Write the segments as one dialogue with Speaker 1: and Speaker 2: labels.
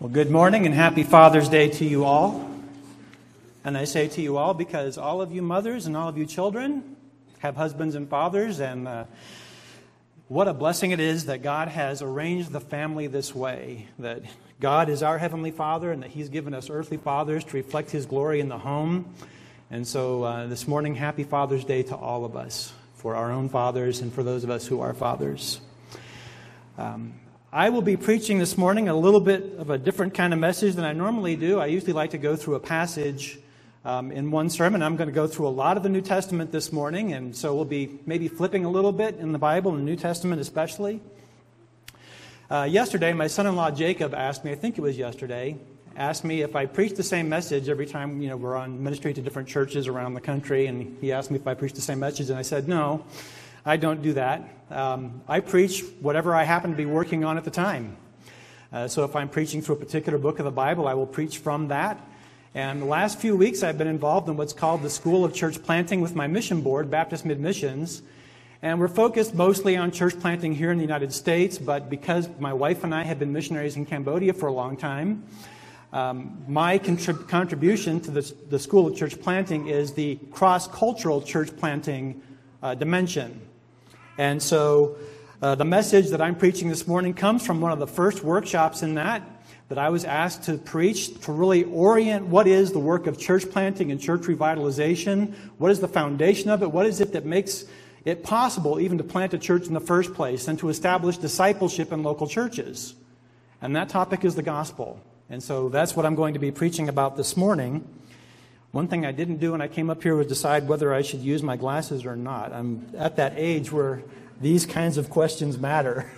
Speaker 1: Well, good morning and happy Father's Day to you all. And I say to you all because all of you mothers and all of you children have husbands and fathers, and uh, what a blessing it is that God has arranged the family this way. That God is our Heavenly Father, and that He's given us earthly fathers to reflect His glory in the home. And so uh, this morning, happy Father's Day to all of us, for our own fathers and for those of us who are fathers. Um, I will be preaching this morning a little bit of a different kind of message than I normally do. I usually like to go through a passage um, in one sermon. I'm going to go through a lot of the New Testament this morning, and so we'll be maybe flipping a little bit in the Bible, in the New Testament especially. Uh, yesterday, my son in law Jacob asked me, I think it was yesterday, asked me if I preach the same message every time you know, we're on ministry to different churches around the country, and he asked me if I preach the same message, and I said, no. I don't do that. Um, I preach whatever I happen to be working on at the time. Uh, so if I'm preaching through a particular book of the Bible, I will preach from that. And the last few weeks, I've been involved in what's called the School of Church Planting with my mission board, Baptist Mid Missions. And we're focused mostly on church planting here in the United States, but because my wife and I have been missionaries in Cambodia for a long time, um, my contrib- contribution to the, the School of Church Planting is the cross cultural church planting uh, dimension. And so uh, the message that I'm preaching this morning comes from one of the first workshops in that that I was asked to preach to really orient what is the work of church planting and church revitalization, what is the foundation of it, what is it that makes it possible even to plant a church in the first place and to establish discipleship in local churches. And that topic is the gospel. And so that's what I'm going to be preaching about this morning. One thing I didn't do when I came up here was decide whether I should use my glasses or not. I'm at that age where these kinds of questions matter.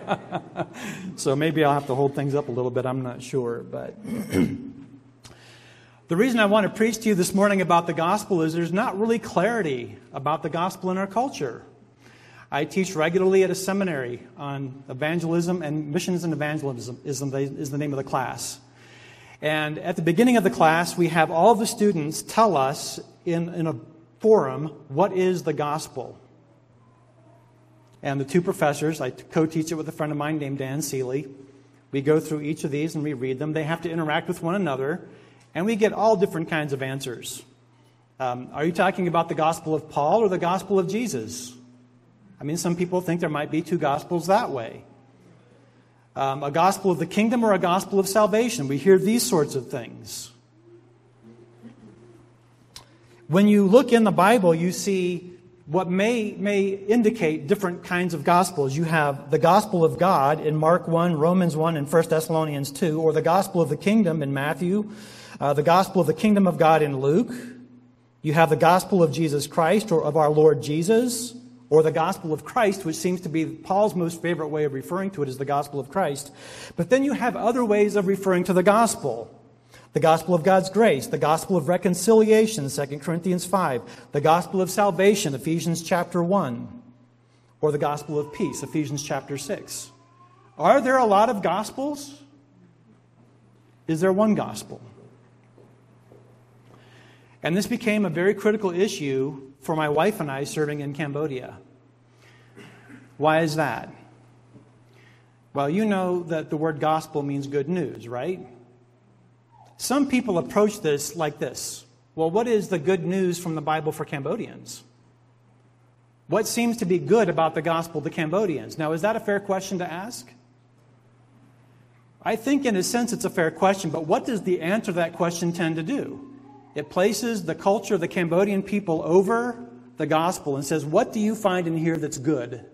Speaker 1: so maybe I'll have to hold things up a little bit. I'm not sure. But the reason I want to preach to you this morning about the gospel is there's not really clarity about the gospel in our culture. I teach regularly at a seminary on evangelism and missions and evangelism is the name of the class. And at the beginning of the class, we have all the students tell us in, in a forum what is the gospel. And the two professors, I co teach it with a friend of mine named Dan Seeley. We go through each of these and we read them. They have to interact with one another, and we get all different kinds of answers. Um, are you talking about the gospel of Paul or the gospel of Jesus? I mean, some people think there might be two gospels that way um, a gospel of the kingdom or a gospel of salvation. We hear these sorts of things. When you look in the Bible, you see what may, may indicate different kinds of gospels. You have the gospel of God in Mark 1, Romans 1, and 1 Thessalonians 2, or the gospel of the kingdom in Matthew, uh, the gospel of the kingdom of God in Luke. You have the gospel of Jesus Christ or of our Lord Jesus or the gospel of Christ, which seems to be Paul's most favorite way of referring to it is the gospel of Christ. But then you have other ways of referring to the gospel. The gospel of God's grace, the gospel of reconciliation, 2 Corinthians 5, the gospel of salvation, Ephesians chapter 1, or the gospel of peace, Ephesians chapter 6. Are there a lot of gospels? Is there one gospel? And this became a very critical issue for my wife and I serving in Cambodia. Why is that? Well, you know that the word gospel means good news, right? Some people approach this like this Well, what is the good news from the Bible for Cambodians? What seems to be good about the gospel to Cambodians? Now, is that a fair question to ask? I think, in a sense, it's a fair question, but what does the answer to that question tend to do? It places the culture of the Cambodian people over the gospel and says, What do you find in here that's good?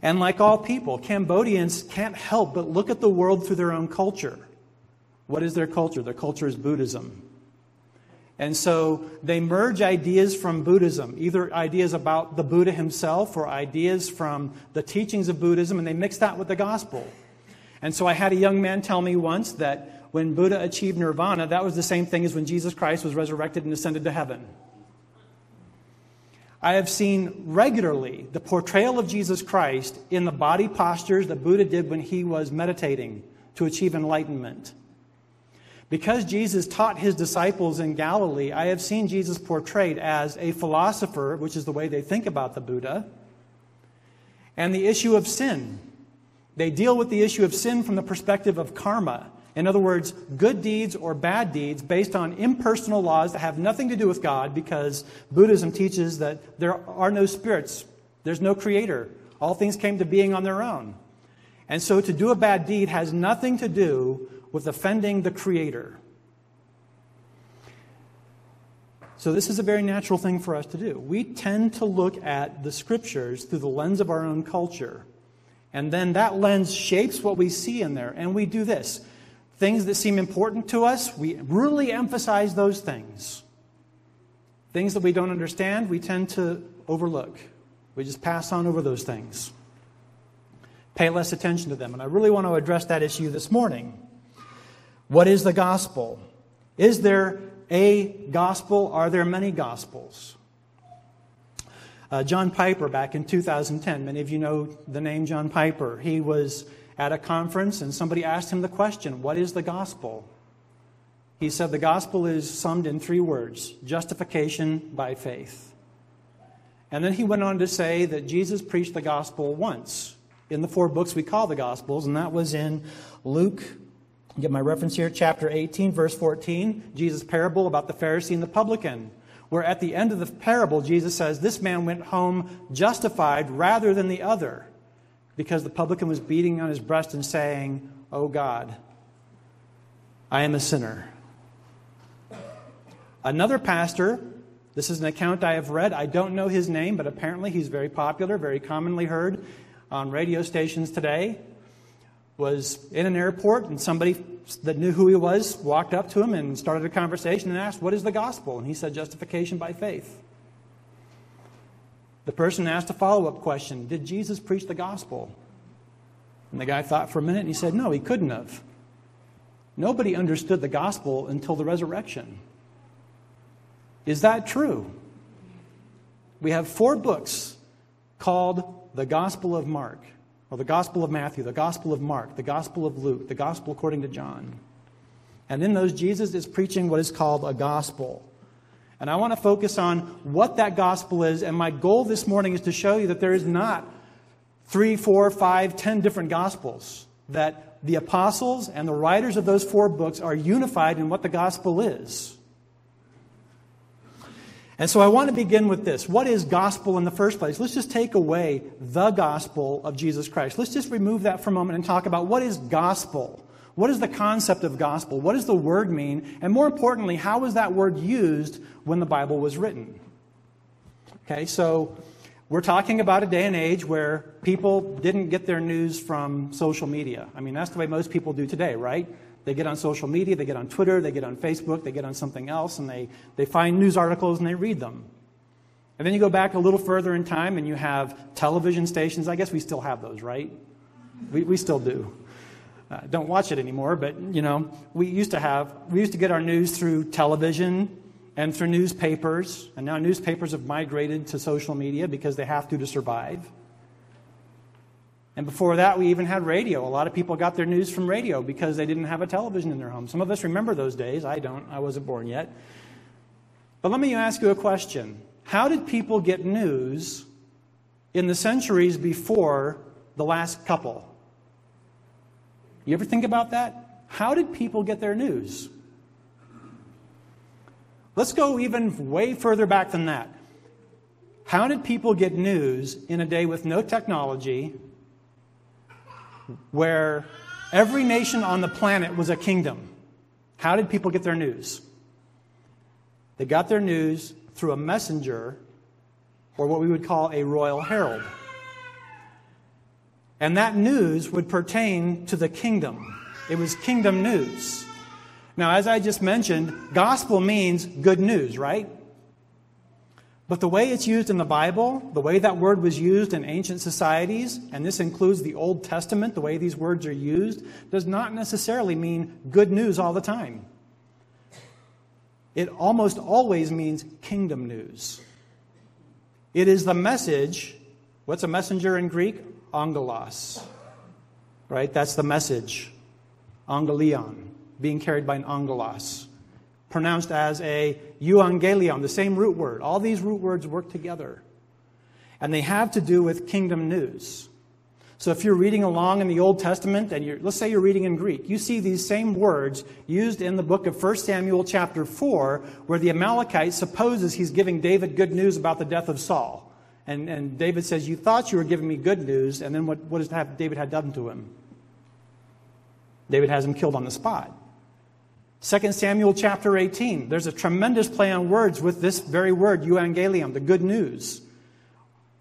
Speaker 1: And like all people, Cambodians can't help but look at the world through their own culture. What is their culture? Their culture is Buddhism. And so they merge ideas from Buddhism, either ideas about the Buddha himself or ideas from the teachings of Buddhism, and they mix that with the gospel. And so I had a young man tell me once that when Buddha achieved nirvana, that was the same thing as when Jesus Christ was resurrected and ascended to heaven. I have seen regularly the portrayal of Jesus Christ in the body postures that Buddha did when he was meditating to achieve enlightenment. Because Jesus taught his disciples in Galilee, I have seen Jesus portrayed as a philosopher, which is the way they think about the Buddha, and the issue of sin They deal with the issue of sin from the perspective of karma. In other words, good deeds or bad deeds based on impersonal laws that have nothing to do with God because Buddhism teaches that there are no spirits, there's no creator. All things came to being on their own. And so to do a bad deed has nothing to do with offending the creator. So, this is a very natural thing for us to do. We tend to look at the scriptures through the lens of our own culture. And then that lens shapes what we see in there. And we do this things that seem important to us, we really emphasize those things. Things that we don't understand, we tend to overlook. We just pass on over those things. Pay less attention to them. And I really want to address that issue this morning. What is the gospel? Is there a gospel? Are there many gospels? Uh, John Piper, back in 2010, many of you know the name John Piper. He was at a conference and somebody asked him the question, What is the gospel? He said the gospel is summed in three words justification by faith. And then he went on to say that Jesus preached the gospel once in the four books we call the gospels, and that was in Luke get my reference here, chapter 18, verse 14, Jesus' parable about the Pharisee and the publican, where at the end of the parable, Jesus says, This man went home justified rather than the other, because the publican was beating on his breast and saying, Oh God, I am a sinner. Another pastor, this is an account I have read. I don't know his name, but apparently he's very popular, very commonly heard on radio stations today was in an airport and somebody that knew who he was walked up to him and started a conversation and asked, What is the gospel? And he said, Justification by faith. The person asked a follow up question Did Jesus preach the gospel? And the guy thought for a minute and he said, No, he couldn't have. Nobody understood the gospel until the resurrection. Is that true? We have four books called the Gospel of Mark or the Gospel of Matthew, the Gospel of Mark, the Gospel of Luke, the Gospel according to John. And in those, Jesus is preaching what is called a gospel. And I want to focus on what that gospel is. And my goal this morning is to show you that there is not three, four, five, ten different gospels. That the apostles and the writers of those four books are unified in what the gospel is. And so I want to begin with this. What is gospel in the first place? Let's just take away the gospel of Jesus Christ. Let's just remove that for a moment and talk about what is gospel? What is the concept of gospel? What does the word mean? And more importantly, how was that word used when the Bible was written? Okay, so we're talking about a day and age where people didn't get their news from social media. I mean, that's the way most people do today, right? They get on social media, they get on Twitter, they get on Facebook, they get on something else, and they, they find news articles and they read them. And then you go back a little further in time and you have television stations. I guess we still have those, right? We, we still do. Uh, don't watch it anymore, but you know, we used to have, we used to get our news through television and through newspapers, and now newspapers have migrated to social media because they have to to survive. And before that, we even had radio. A lot of people got their news from radio because they didn't have a television in their home. Some of us remember those days. I don't. I wasn't born yet. But let me ask you a question How did people get news in the centuries before the last couple? You ever think about that? How did people get their news? Let's go even way further back than that. How did people get news in a day with no technology, where every nation on the planet was a kingdom. How did people get their news? They got their news through a messenger, or what we would call a royal herald. And that news would pertain to the kingdom. It was kingdom news. Now, as I just mentioned, gospel means good news, right? But the way it's used in the Bible, the way that word was used in ancient societies, and this includes the Old Testament, the way these words are used, does not necessarily mean good news all the time. It almost always means kingdom news. It is the message. What's a messenger in Greek? Angelos. Right? That's the message. Angelion. Being carried by an angelos pronounced as a euangelion, the same root word. All these root words work together. And they have to do with kingdom news. So if you're reading along in the Old Testament and let's say you're reading in Greek, you see these same words used in the book of 1 Samuel chapter 4 where the Amalekite supposes he's giving David good news about the death of Saul. And, and David says, you thought you were giving me good news. And then what, what does David had done to him? David has him killed on the spot. 2 Samuel chapter 18, there's a tremendous play on words with this very word, euangelium, the good news.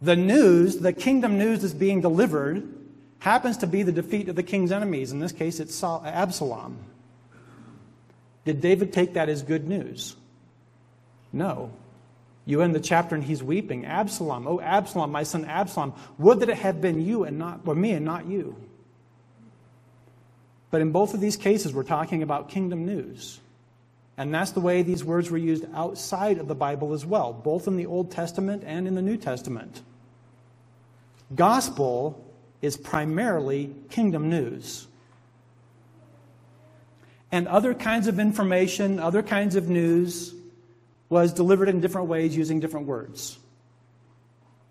Speaker 1: The news, the kingdom news is being delivered, happens to be the defeat of the king's enemies. In this case, it's Absalom. Did David take that as good news? No. You end the chapter and he's weeping. Absalom, oh Absalom, my son Absalom, would that it had been you and not or me and not you. But in both of these cases, we're talking about kingdom news. And that's the way these words were used outside of the Bible as well, both in the Old Testament and in the New Testament. Gospel is primarily kingdom news. And other kinds of information, other kinds of news was delivered in different ways using different words.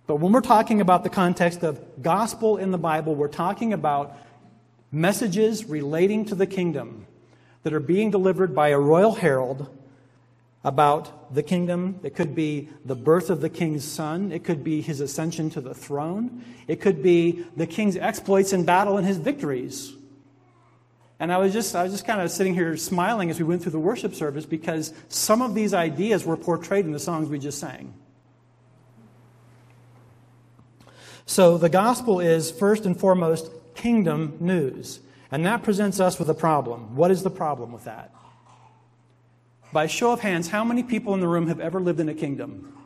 Speaker 1: But when we're talking about the context of gospel in the Bible, we're talking about messages relating to the kingdom that are being delivered by a royal herald about the kingdom. It could be the birth of the king's son. It could be his ascension to the throne. It could be the king's exploits in battle and his victories. And I was just, I was just kind of sitting here smiling as we went through the worship service because some of these ideas were portrayed in the songs we just sang. So the gospel is first and foremost kingdom news. And that presents us with a problem. What is the problem with that? By show of hands, how many people in the room have ever lived in a kingdom?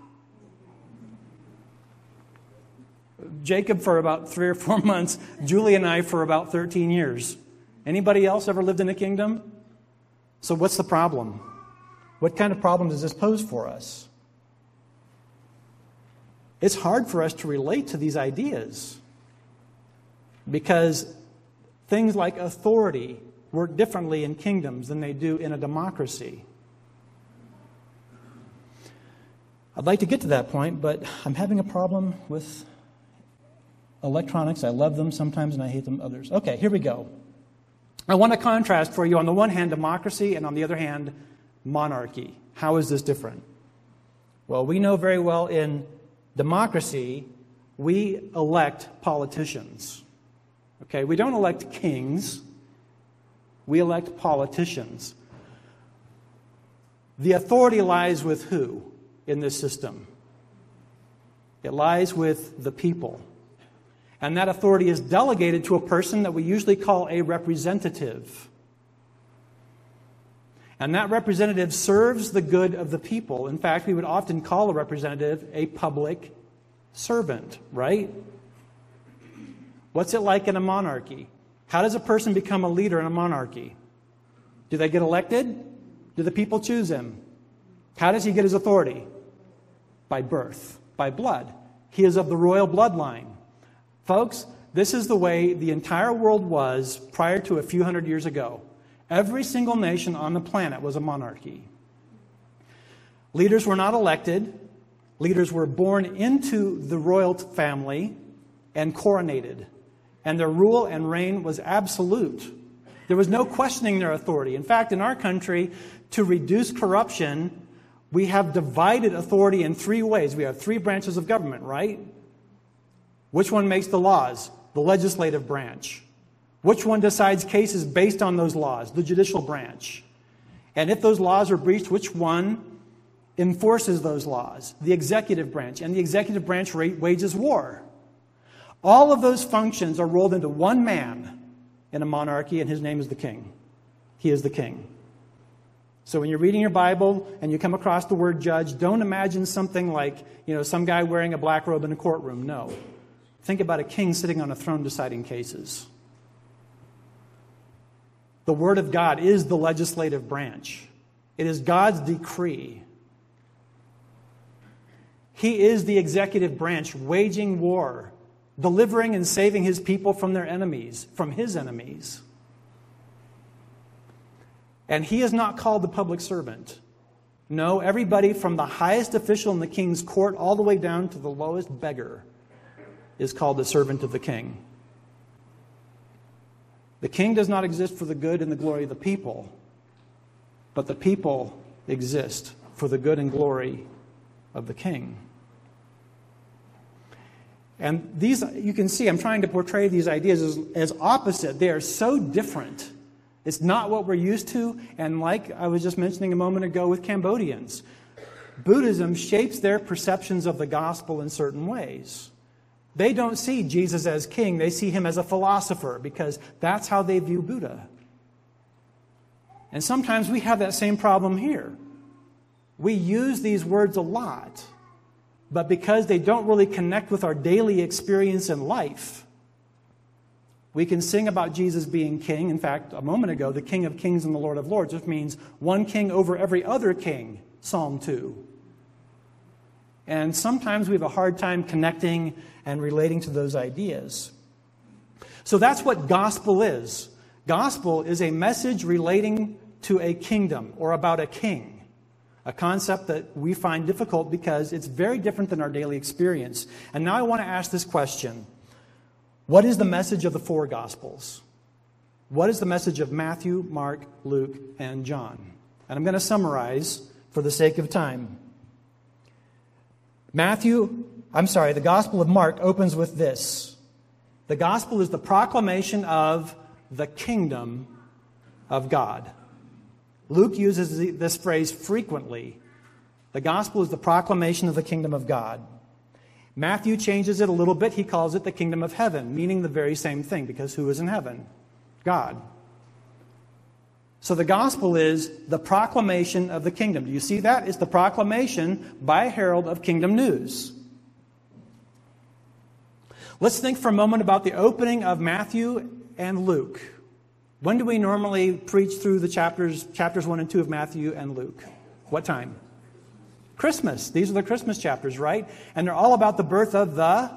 Speaker 1: Jacob for about three or four months, Julie and I for about 13 years. Anybody else ever lived in a kingdom? So, what's the problem? What kind of problem does this pose for us? It's hard for us to relate to these ideas because things like authority work differently in kingdoms than they do in a democracy. I'd like to get to that point, but I'm having a problem with electronics. I love them sometimes and I hate them others. Okay, here we go. I want to contrast for you on the one hand democracy and on the other hand monarchy. How is this different? Well, we know very well in democracy, we elect politicians. Okay, we don't elect kings, we elect politicians. The authority lies with who in this system? It lies with the people. And that authority is delegated to a person that we usually call a representative. And that representative serves the good of the people. In fact, we would often call a representative a public servant, right? What's it like in a monarchy? How does a person become a leader in a monarchy? Do they get elected? Do the people choose him? How does he get his authority? By birth, by blood. He is of the royal bloodline. Folks, this is the way the entire world was prior to a few hundred years ago. Every single nation on the planet was a monarchy. Leaders were not elected, leaders were born into the royal family and coronated and their rule and reign was absolute. There was no questioning their authority. In fact, in our country, to reduce corruption, we have divided authority in three ways. We have three branches of government, right? Which one makes the laws? The legislative branch. Which one decides cases based on those laws? The judicial branch. And if those laws are breached, which one enforces those laws? The executive branch. And the executive branch wages war. All of those functions are rolled into one man in a monarchy, and his name is the king. He is the king. So when you're reading your Bible and you come across the word judge, don't imagine something like, you know, some guy wearing a black robe in a courtroom. No. Think about a king sitting on a throne deciding cases. The Word of God is the legislative branch, it is God's decree. He is the executive branch waging war delivering and saving his people from their enemies, from his enemies. And he is not called the public servant. No, everybody from the highest official in the king's court all the way down to the lowest beggar is called the servant of the king. The king does not exist for the good and the glory of the people, but the people exist for the good and glory of the king. And these, you can see, I'm trying to portray these ideas as, as opposite. They are so different. It's not what we're used to. And like I was just mentioning a moment ago with Cambodians, Buddhism shapes their perceptions of the gospel in certain ways. They don't see Jesus as king, they see him as a philosopher because that's how they view Buddha. And sometimes we have that same problem here. We use these words a lot, but because they don't really connect with our daily experience in life, we can sing about Jesus being king. In fact, a moment ago, the King of Kings and the Lord of Lords, which means one king over every other king, Psalm 2. And sometimes we have a hard time connecting and relating to those ideas. So that's what gospel is. Gospel is a message relating to a kingdom or about a king, a concept that we find difficult because it's very different than our daily experience. And now I want to ask this question What is the message of the four gospels? What is the message of Matthew, Mark, Luke, and John? And I'm going to summarize for the sake of time. Matthew, I'm sorry, the Gospel of Mark opens with this The Gospel is the proclamation of the kingdom of God. Luke uses this phrase frequently. The Gospel is the proclamation of the kingdom of God. Matthew changes it a little bit. He calls it the kingdom of heaven, meaning the very same thing, because who is in heaven? God. So the gospel is the proclamation of the kingdom. Do you see that? It's the proclamation by a herald of kingdom news. Let's think for a moment about the opening of Matthew and Luke. When do we normally preach through the chapters, chapters 1 and 2 of Matthew and Luke? What time? Christmas. These are the Christmas chapters, right? And they're all about the birth of the,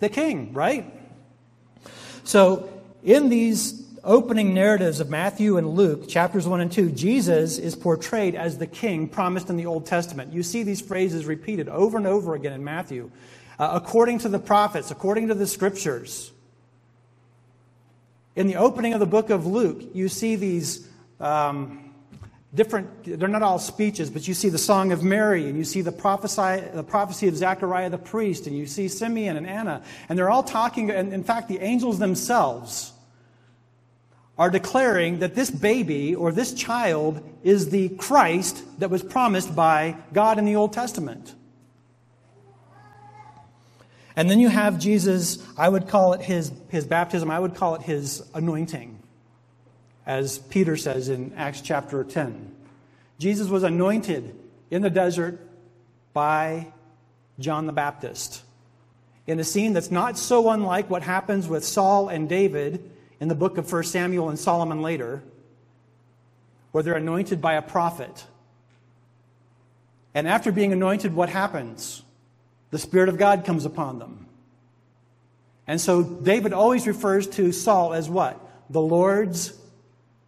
Speaker 1: the king, right? So in these opening narratives of Matthew and Luke, chapters 1 and 2, Jesus is portrayed as the king promised in the Old Testament. You see these phrases repeated over and over again in Matthew. Uh, according to the prophets, according to the scriptures. In the opening of the book of Luke, you see these um, different, they're not all speeches, but you see the Song of Mary, and you see the, the prophecy of Zechariah the priest, and you see Simeon and Anna, and they're all talking, and in fact, the angels themselves are declaring that this baby or this child is the Christ that was promised by God in the Old Testament. And then you have Jesus, I would call it his, his baptism, I would call it his anointing, as Peter says in Acts chapter 10. Jesus was anointed in the desert by John the Baptist in a scene that's not so unlike what happens with Saul and David in the book of 1 Samuel and Solomon later, where they're anointed by a prophet. And after being anointed, what happens? The Spirit of God comes upon them. And so David always refers to Saul as what? The Lord's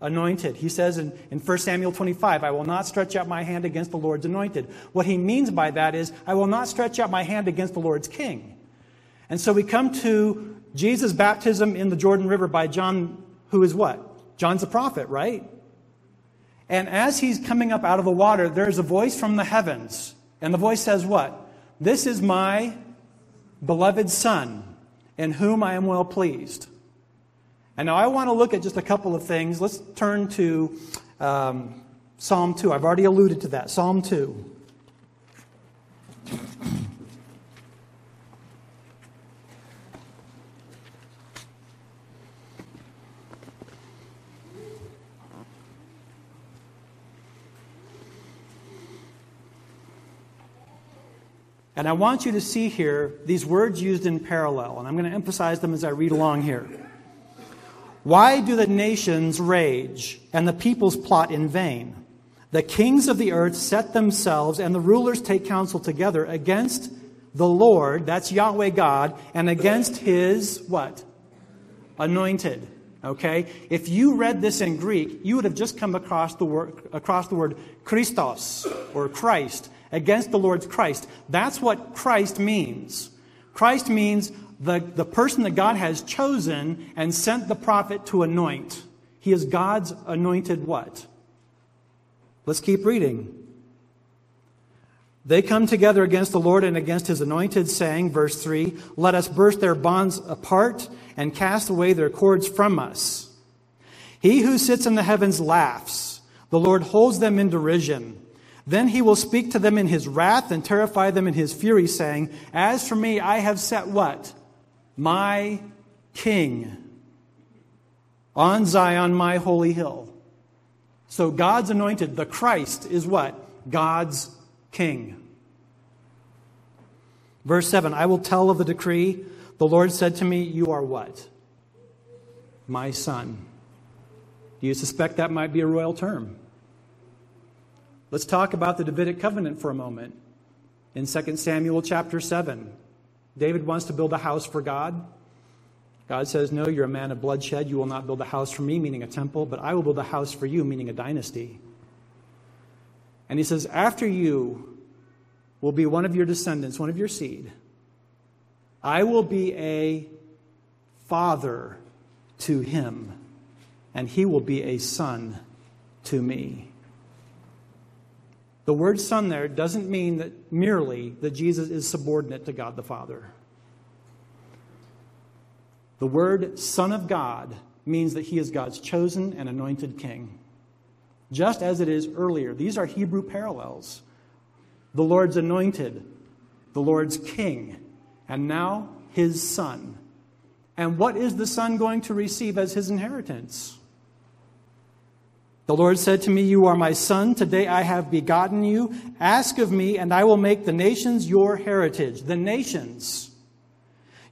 Speaker 1: anointed. He says in, in 1 Samuel 25, I will not stretch out my hand against the Lord's anointed. What he means by that is, I will not stretch out my hand against the Lord's king. And so we come to Jesus' baptism in the Jordan River by John, who is what? John's a prophet, right? And as he's coming up out of the water, there's a voice from the heavens. And the voice says, What? This is my beloved Son, in whom I am well pleased. And now I want to look at just a couple of things. Let's turn to um, Psalm 2. I've already alluded to that. Psalm 2. And I want you to see here these words used in parallel, and I'm going to emphasize them as I read along here. Why do the nations rage and the peoples plot in vain? The kings of the earth set themselves and the rulers take counsel together against the Lord, that's Yahweh God, and against his what? Anointed. Okay? If you read this in Greek, you would have just come across the word, across the word Christos or Christ against the Lord's Christ. That's what Christ means. Christ means the, the person that God has chosen and sent the prophet to anoint. He is God's anointed what? Let's keep reading. They come together against the Lord and against his anointed, saying, verse 3 Let us burst their bonds apart and cast away their cords from us. He who sits in the heavens laughs. The Lord holds them in derision. Then he will speak to them in his wrath and terrify them in his fury, saying, As for me, I have set what? My king on Zion, my holy hill. So God's anointed, the Christ, is what? God's king. Verse 7 I will tell of the decree. The Lord said to me, You are what? My son. Do you suspect that might be a royal term? Let's talk about the Davidic covenant for a moment. In 2 Samuel chapter 7, David wants to build a house for God. God says, No, you're a man of bloodshed. You will not build a house for me, meaning a temple, but I will build a house for you, meaning a dynasty. And he says, After you will be one of your descendants, one of your seed. I will be a father to him, and he will be a son to me. The word son there doesn't mean that merely that Jesus is subordinate to God the Father. The word son of God means that he is God's chosen and anointed king. Just as it is earlier. These are Hebrew parallels. The Lord's anointed, the Lord's king, and now his son. And what is the son going to receive as his inheritance? The Lord said to me, You are my son. Today I have begotten you. Ask of me, and I will make the nations your heritage. The nations.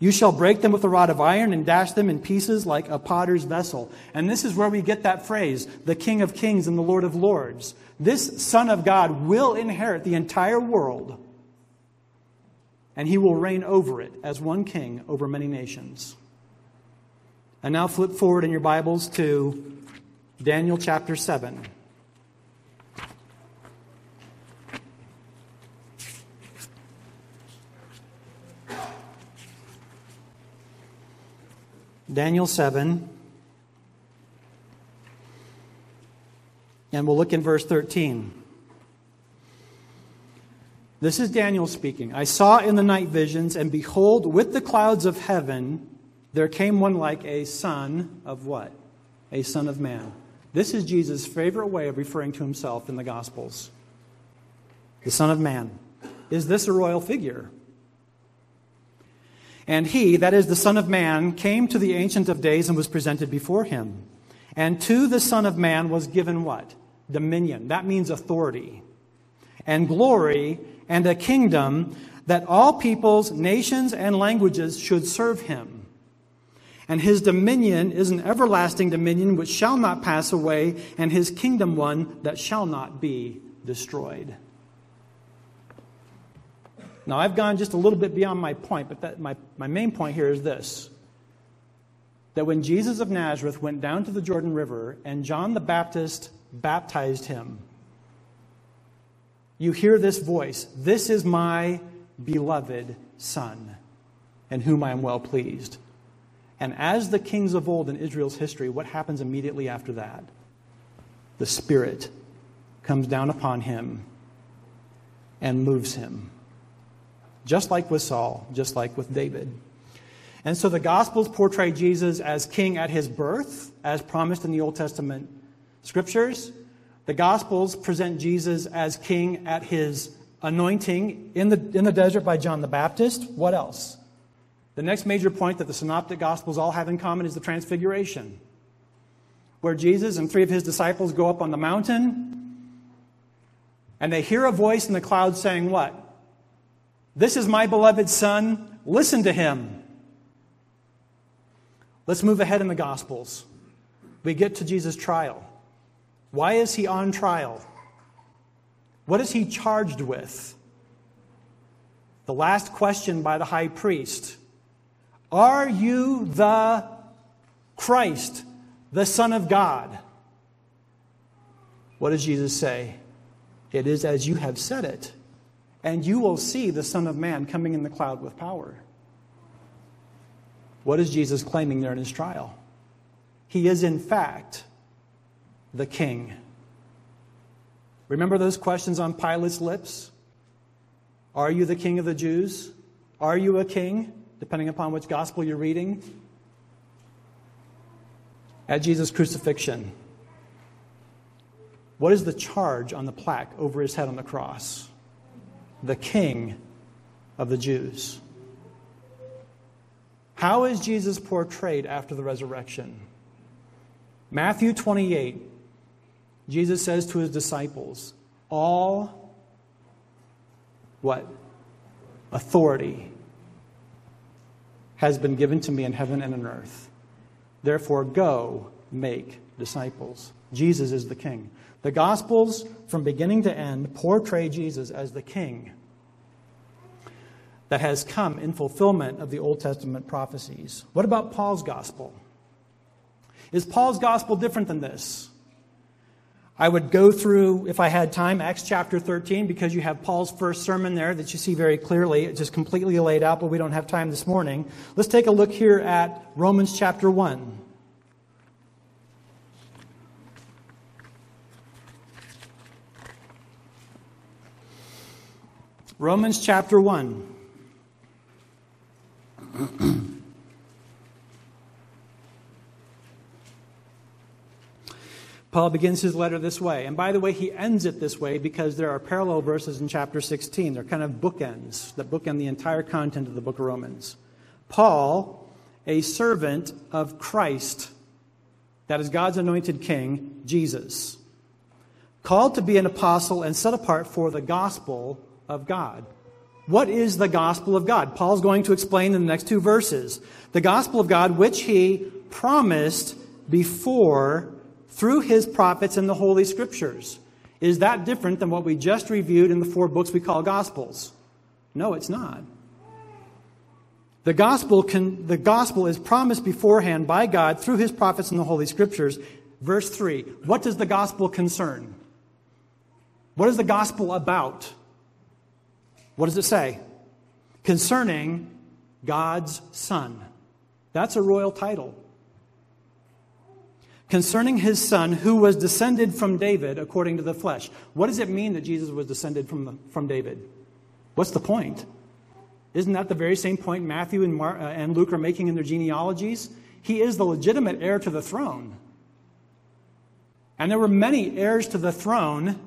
Speaker 1: You shall break them with a rod of iron and dash them in pieces like a potter's vessel. And this is where we get that phrase, the King of Kings and the Lord of Lords. This Son of God will inherit the entire world, and he will reign over it as one king over many nations. And now flip forward in your Bibles to Daniel chapter 7. Daniel 7. And we'll look in verse 13. This is Daniel speaking. I saw in the night visions, and behold, with the clouds of heaven, there came one like a son of what? A son of man. This is Jesus' favorite way of referring to himself in the Gospels. The Son of Man. Is this a royal figure? And he, that is the Son of Man, came to the Ancient of Days and was presented before him. And to the Son of Man was given what? Dominion. That means authority. And glory and a kingdom that all peoples, nations, and languages should serve him. And his dominion is an everlasting dominion which shall not pass away, and his kingdom one that shall not be destroyed. Now, I've gone just a little bit beyond my point, but that, my, my main point here is this that when Jesus of Nazareth went down to the Jordan River and John the Baptist baptized him, you hear this voice This is my beloved Son, in whom I am well pleased. And as the kings of old in Israel's history, what happens immediately after that? The Spirit comes down upon him and moves him. Just like with Saul, just like with David. And so the Gospels portray Jesus as king at his birth, as promised in the Old Testament scriptures. The Gospels present Jesus as king at his anointing in the, in the desert by John the Baptist. What else? The next major point that the Synoptic Gospels all have in common is the Transfiguration, where Jesus and three of his disciples go up on the mountain and they hear a voice in the cloud saying, What? This is my beloved Son, listen to him. Let's move ahead in the Gospels. We get to Jesus' trial. Why is he on trial? What is he charged with? The last question by the high priest are you the Christ, the Son of God? What does Jesus say? It is as you have said it, and you will see the Son of Man coming in the cloud with power. What is Jesus claiming there in his trial? He is, in fact, the king. Remember those questions on Pilate's lips? Are you the king of the Jews? Are you a king? Depending upon which gospel you're reading. At Jesus' crucifixion, what is the charge on the plaque over his head on the cross? The king of the Jews. How is Jesus portrayed after the resurrection? Matthew 28, Jesus says to his disciples, All what? Authority has been given to me in heaven and on earth. Therefore, go make disciples. Jesus is the king. The Gospels, from beginning to end, portray Jesus as the king that has come in fulfillment of the Old Testament prophecies. What about Paul's Gospel? Is Paul's Gospel different than this? I would go through, if I had time, Acts chapter 13, because you have Paul's first sermon there that you see very clearly. It's just completely laid out, but we don't have time this morning. Let's take a look here at Romans chapter 1. Romans chapter 1. Paul begins his letter this way. And by the way, he ends it this way because there are parallel verses in chapter 16. They're kind of bookends that bookend the entire content of the book of Romans. Paul, a servant of Christ, that is God's anointed king, Jesus, called to be an apostle and set apart for the gospel of God. What is the gospel of God? Paul's going to explain in the next two verses. The gospel of God, which he promised before through his prophets in the Holy Scriptures. Is that different than what we just reviewed in the four books we call Gospels? No, it's not. The gospel, can, the gospel is promised beforehand by God through his prophets in the Holy Scriptures. Verse 3 What does the gospel concern? What is the gospel about? What does it say? Concerning God's Son. That's a royal title concerning his son who was descended from David according to the flesh. What does it mean that Jesus was descended from, the, from David? What's the point? Isn't that the very same point Matthew and, uh, and Luke are making in their genealogies? He is the legitimate heir to the throne. And there were many heirs to the throne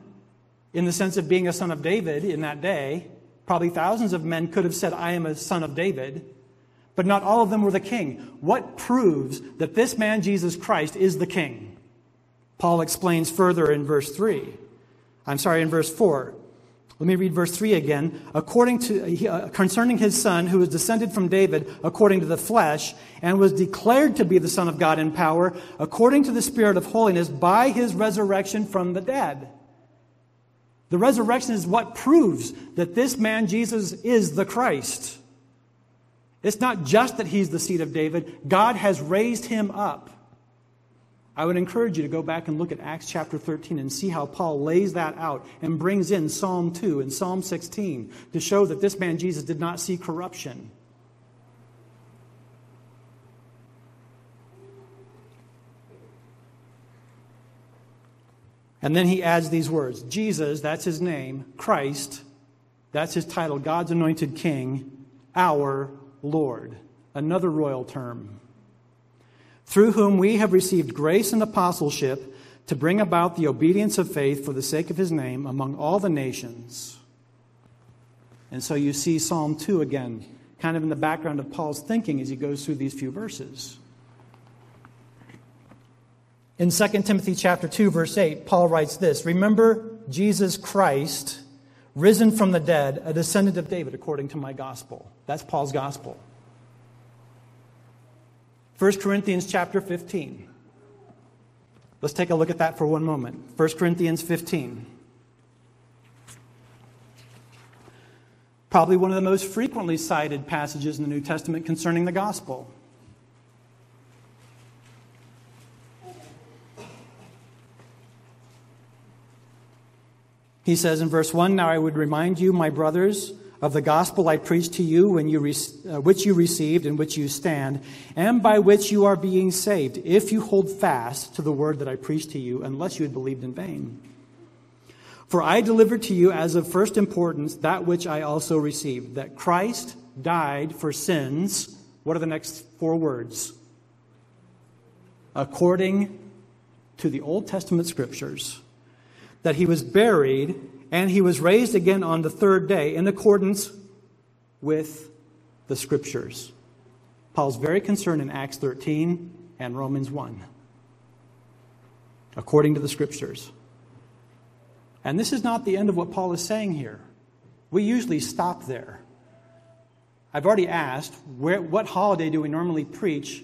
Speaker 1: in the sense of being a son of David in that day. Probably thousands of men could have said, I am a son of David but not all of them were the king. What proves that this man, Jesus Christ, is the king? Paul explains further in verse 3. I'm sorry, in verse 4. Let me read verse 3 again. According to, uh, concerning his son, who was descended from David according to the flesh, and was declared to be the Son of God in power, according to the Spirit of holiness, by his resurrection from the dead. The resurrection is what proves that this man, Jesus, is the Christ. It's not just that he's the seed of David, God has raised him up. I would encourage you to go back and look at Acts chapter 13 and see how Paul lays that out and brings in Psalm 2 and Psalm 16 to show that this man Jesus did not see corruption. And then he adds these words Jesus, that's his name, Christ, that's his title, God's anointed king, our Lord, another royal term, through whom we have received grace and apostleship to bring about the obedience of faith for the sake of his name among all the nations. And so you see Psalm 2 again, kind of in the background of Paul's thinking as he goes through these few verses. In 2 Timothy chapter 2 verse 8, Paul writes this, "Remember Jesus Christ, risen from the dead, a descendant of David according to my gospel. That's Paul's gospel. 1 Corinthians chapter 15. Let's take a look at that for one moment. 1 Corinthians 15. Probably one of the most frequently cited passages in the New Testament concerning the gospel. He says in verse 1 Now I would remind you, my brothers, of the gospel I preached to you, when you re- uh, which you received, in which you stand, and by which you are being saved, if you hold fast to the word that I preached to you, unless you had believed in vain. For I delivered to you as of first importance that which I also received, that Christ died for sins. What are the next four words? According to the Old Testament scriptures, that he was buried and he was raised again on the third day in accordance with the scriptures. Paul's very concerned in Acts 13 and Romans 1. According to the scriptures. And this is not the end of what Paul is saying here. We usually stop there. I've already asked, where, what holiday do we normally preach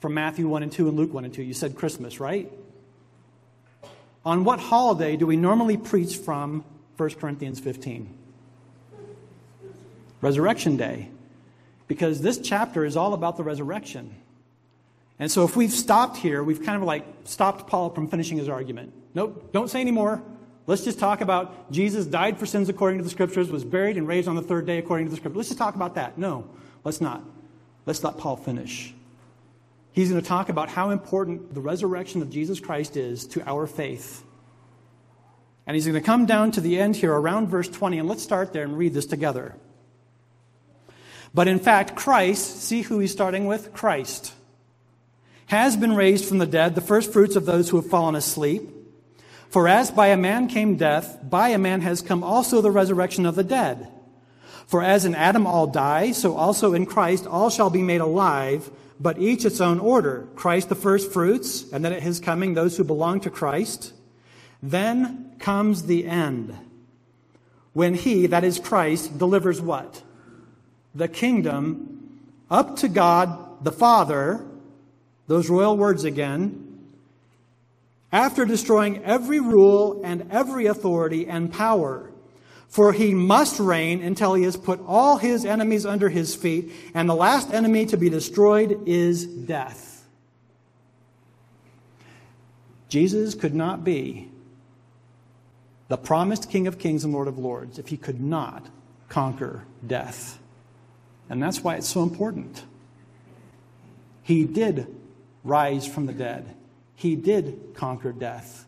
Speaker 1: from Matthew 1 and 2 and Luke 1 and 2? You said Christmas, right? On what holiday do we normally preach from 1 Corinthians 15? Resurrection Day. Because this chapter is all about the resurrection. And so if we've stopped here, we've kind of like stopped Paul from finishing his argument. Nope, don't say any more. Let's just talk about Jesus died for sins according to the scriptures, was buried and raised on the third day according to the scriptures. Let's just talk about that. No, let's not. Let's let Paul finish. He's going to talk about how important the resurrection of Jesus Christ is to our faith. And he's going to come down to the end here around verse 20, and let's start there and read this together. But in fact, Christ, see who he's starting with? Christ, has been raised from the dead, the first fruits of those who have fallen asleep. For as by a man came death, by a man has come also the resurrection of the dead. For as in Adam all die, so also in Christ all shall be made alive, but each its own order. Christ the first fruits, and then at his coming those who belong to Christ. Then comes the end, when he, that is Christ, delivers what? The kingdom up to God the Father, those royal words again, after destroying every rule and every authority and power. For he must reign until he has put all his enemies under his feet, and the last enemy to be destroyed is death. Jesus could not be the promised King of Kings and Lord of Lords if he could not conquer death. And that's why it's so important. He did rise from the dead, he did conquer death.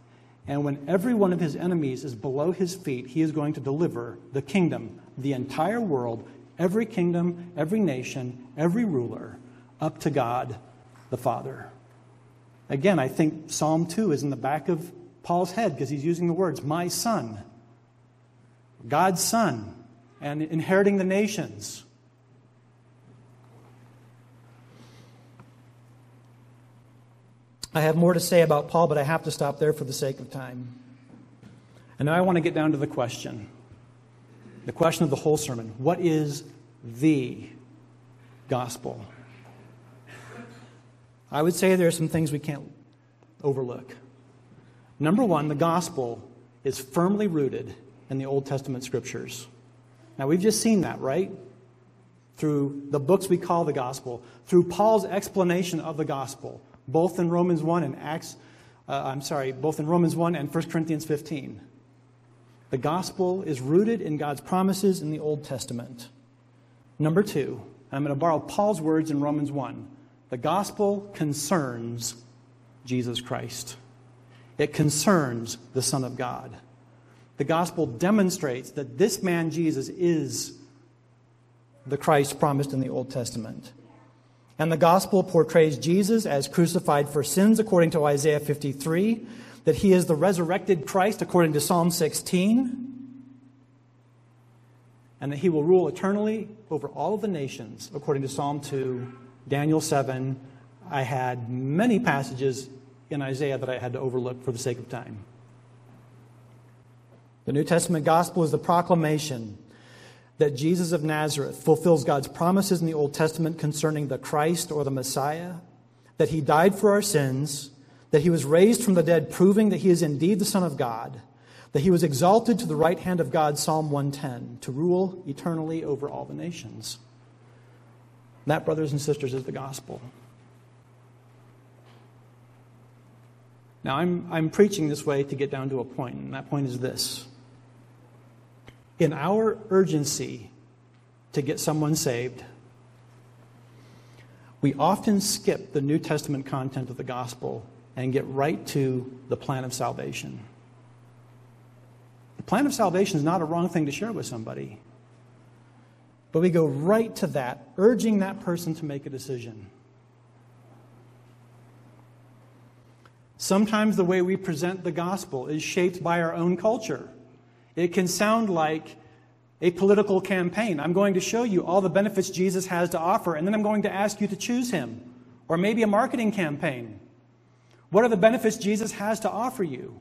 Speaker 1: And when every one of his enemies is below his feet, he is going to deliver the kingdom, the entire world, every kingdom, every nation, every ruler, up to God the Father. Again, I think Psalm 2 is in the back of Paul's head because he's using the words, my son, God's son, and inheriting the nations. I have more to say about Paul, but I have to stop there for the sake of time. And now I want to get down to the question the question of the whole sermon What is the gospel? I would say there are some things we can't overlook. Number one, the gospel is firmly rooted in the Old Testament scriptures. Now, we've just seen that, right? Through the books we call the gospel, through Paul's explanation of the gospel, both in Romans 1 and Acts, uh, I'm sorry, both in Romans 1 and 1 Corinthians 15. The gospel is rooted in God's promises in the Old Testament. Number two, I'm going to borrow Paul's words in Romans 1. The gospel concerns Jesus Christ. It concerns the Son of God. The gospel demonstrates that this man, Jesus, is the Christ promised in the Old Testament. And the gospel portrays Jesus as crucified for sins, according to Isaiah 53, that he is the resurrected Christ, according to Psalm 16, and that he will rule eternally over all of the nations, according to Psalm 2, Daniel 7. I had many passages in Isaiah that I had to overlook for the sake of time. The New Testament gospel is the proclamation that Jesus of Nazareth fulfills God's promises in the Old Testament concerning the Christ or the Messiah, that he died for our sins, that he was raised from the dead, proving that he is indeed the Son of God, that he was exalted to the right hand of God, Psalm 110, to rule eternally over all the nations. That, brothers and sisters, is the gospel. Now, I'm, I'm preaching this way to get down to a point, and that point is this. In our urgency to get someone saved, we often skip the New Testament content of the gospel and get right to the plan of salvation. The plan of salvation is not a wrong thing to share with somebody. But we go right to that, urging that person to make a decision. Sometimes the way we present the gospel is shaped by our own culture. It can sound like a political campaign. I'm going to show you all the benefits Jesus has to offer, and then I'm going to ask you to choose him. Or maybe a marketing campaign. What are the benefits Jesus has to offer you?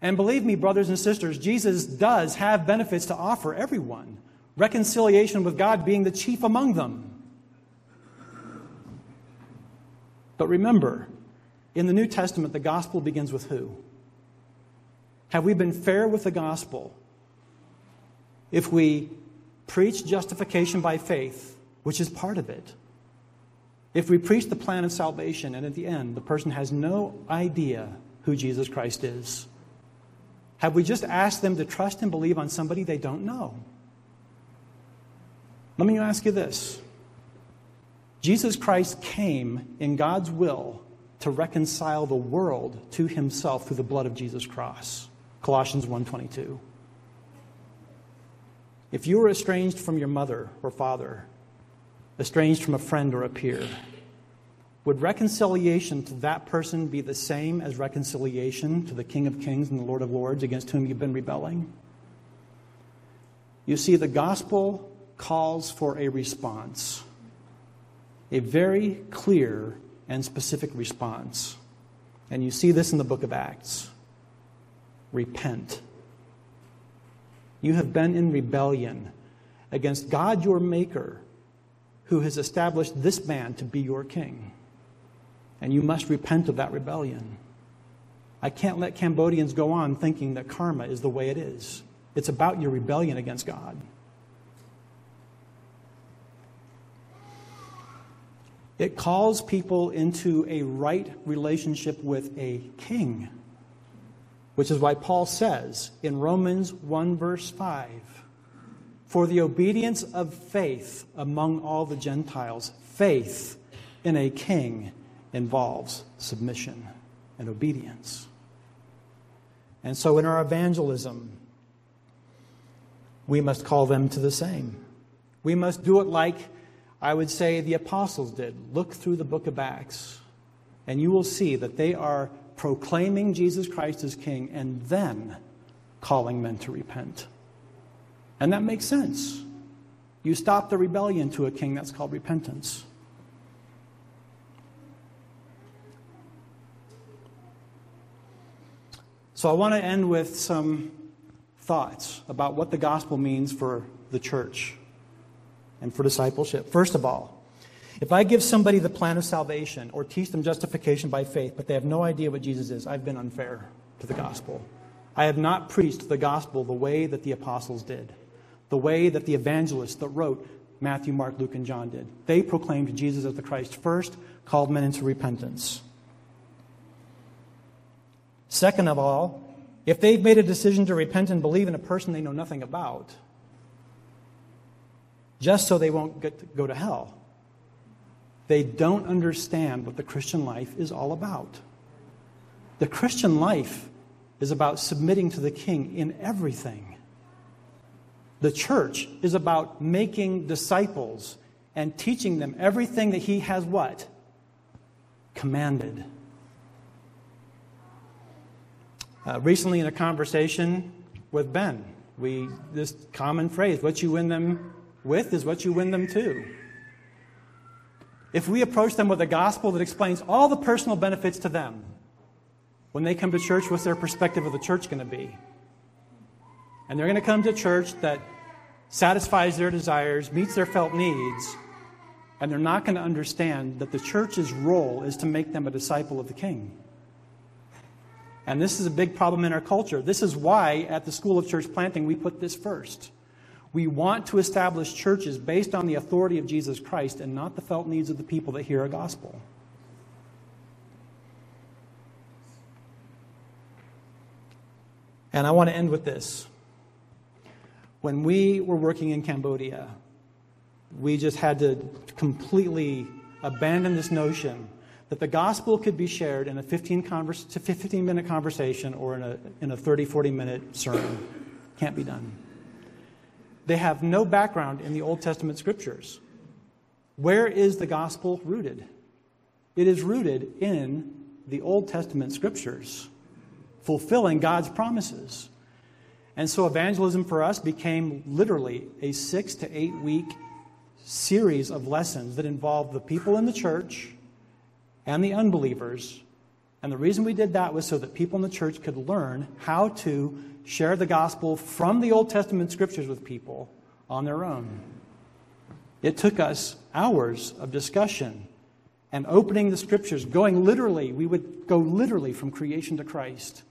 Speaker 1: And believe me, brothers and sisters, Jesus does have benefits to offer everyone, reconciliation with God being the chief among them. But remember, in the New Testament, the gospel begins with who? Have we been fair with the gospel? If we preach justification by faith, which is part of it, if we preach the plan of salvation and at the end the person has no idea who Jesus Christ is, have we just asked them to trust and believe on somebody they don't know? Let me ask you this Jesus Christ came in God's will to reconcile the world to himself through the blood of Jesus cross. Colossians 1:22. If you were estranged from your mother or father, estranged from a friend or a peer, would reconciliation to that person be the same as reconciliation to the King of Kings and the Lord of Lords against whom you've been rebelling? You see, the gospel calls for a response, a very clear and specific response. And you see this in the book of Acts repent. You have been in rebellion against God your Maker, who has established this man to be your king. And you must repent of that rebellion. I can't let Cambodians go on thinking that karma is the way it is. It's about your rebellion against God. It calls people into a right relationship with a king, which is why Paul says in Romans 1, verse 5 For the obedience of faith among all the Gentiles, faith in a king involves submission and obedience. And so in our evangelism, we must call them to the same. We must do it like I would say the apostles did. Look through the book of Acts, and you will see that they are proclaiming Jesus Christ as King and then calling men to repent. And that makes sense. You stop the rebellion to a king, that's called repentance. So I want to end with some thoughts about what the gospel means for the church and for discipleship. First of all, if I give somebody the plan of salvation or teach them justification by faith, but they have no idea what Jesus is, I've been unfair to the gospel. I have not preached the gospel the way that the apostles did, the way that the evangelists that wrote Matthew, Mark, Luke, and John did. They proclaimed Jesus as the Christ first, called men into repentance. Second of all, if they've made a decision to repent and believe in a person they know nothing about, just so they won't get to go to hell. They don't understand what the Christian life is all about. The Christian life is about submitting to the king in everything. The church is about making disciples and teaching them everything that he has what? Commanded. Uh, recently, in a conversation with Ben, we this common phrase: "What you win them with is what you win them to. If we approach them with a gospel that explains all the personal benefits to them, when they come to church, what's their perspective of the church going to be? And they're going to come to church that satisfies their desires, meets their felt needs, and they're not going to understand that the church's role is to make them a disciple of the king. And this is a big problem in our culture. This is why at the School of Church Planting we put this first. We want to establish churches based on the authority of Jesus Christ and not the felt needs of the people that hear a gospel. And I want to end with this. When we were working in Cambodia, we just had to completely abandon this notion that the gospel could be shared in a 15, converse, 15 minute conversation or in a, in a 30, 40 minute sermon. Can't be done. They have no background in the Old Testament scriptures. Where is the gospel rooted? It is rooted in the Old Testament scriptures, fulfilling God's promises. And so evangelism for us became literally a six to eight week series of lessons that involved the people in the church and the unbelievers. And the reason we did that was so that people in the church could learn how to share the gospel from the Old Testament scriptures with people on their own. It took us hours of discussion and opening the scriptures, going literally, we would go literally from creation to Christ,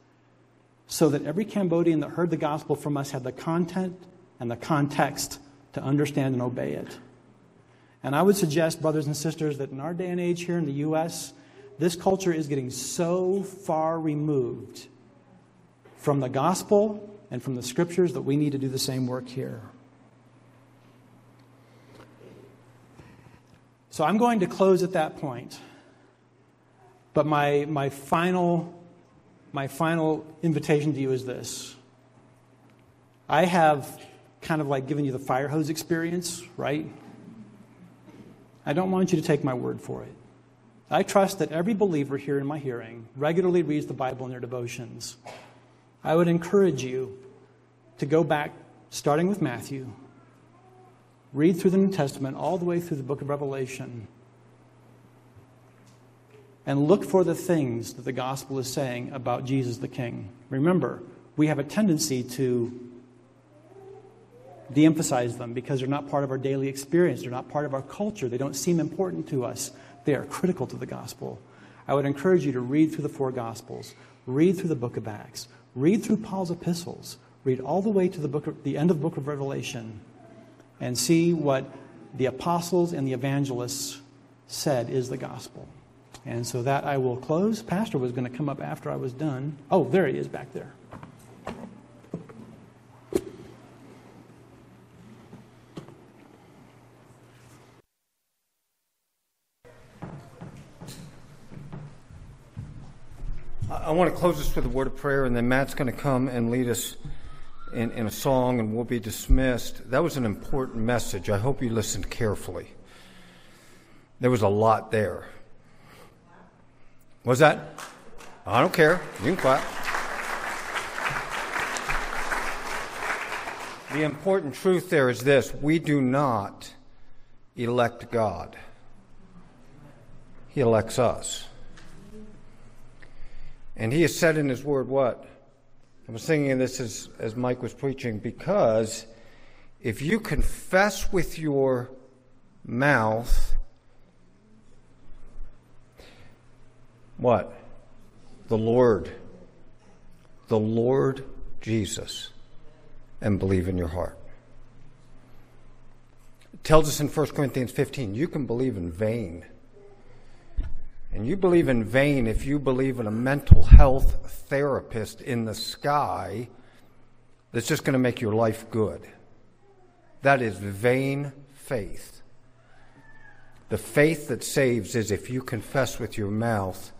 Speaker 1: so that every Cambodian that heard the gospel from us had the content and the context to understand and obey it. And I would suggest, brothers and sisters, that in our day and age here in the U.S., this culture is getting so far removed from the gospel and from the scriptures that we need to do the same work here. So I'm going to close at that point. But my, my, final, my final invitation to you is this. I have kind of like given you the fire hose experience, right? I don't want you to take my word for it. I trust that every believer here in my hearing regularly reads the Bible in their devotions. I would encourage you to go back, starting with Matthew, read through the New Testament all the way through the book of Revelation, and look for the things that the gospel is saying about Jesus the King. Remember, we have a tendency to de emphasize them because they're not part of our daily experience. They're not part of our culture. They don't seem important to us. They are critical to the gospel. I would encourage you to read through the four gospels, read through the book of Acts, read through Paul's epistles, read all the way to the, book of, the end of the book of Revelation, and see what the apostles and the evangelists said is the gospel. And so that I will close. Pastor was going to come up after I was done. Oh, there he is back there.
Speaker 2: Want to close this with a word of prayer, and then Matt's going to come and lead us in, in, a song, and we'll be dismissed. That was an important message. I hope you listened carefully. There was a lot there. Was that? I don't care. You can clap. The important truth there is this we do not elect God, He elects us. And he has said in his word what? I was thinking this as, as Mike was preaching because if you confess with your mouth what? The Lord, the Lord Jesus, and believe in your heart. It tells us in 1 Corinthians 15 you can believe in vain and you believe in vain if you believe in a mental health therapist in the sky that's just going to make your life good. That is vain faith. The faith that saves is if you confess with your mouth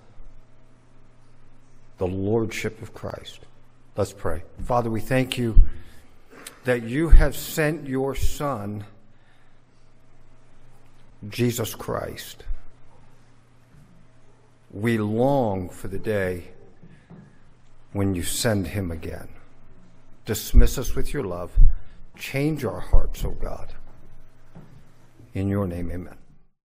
Speaker 2: the Lordship of Christ. Let's pray. Father, we thank you that you have sent your Son, Jesus Christ we long for the day when you send him again. Dismiss us with your love. Change our hearts, O oh God. In your name, amen.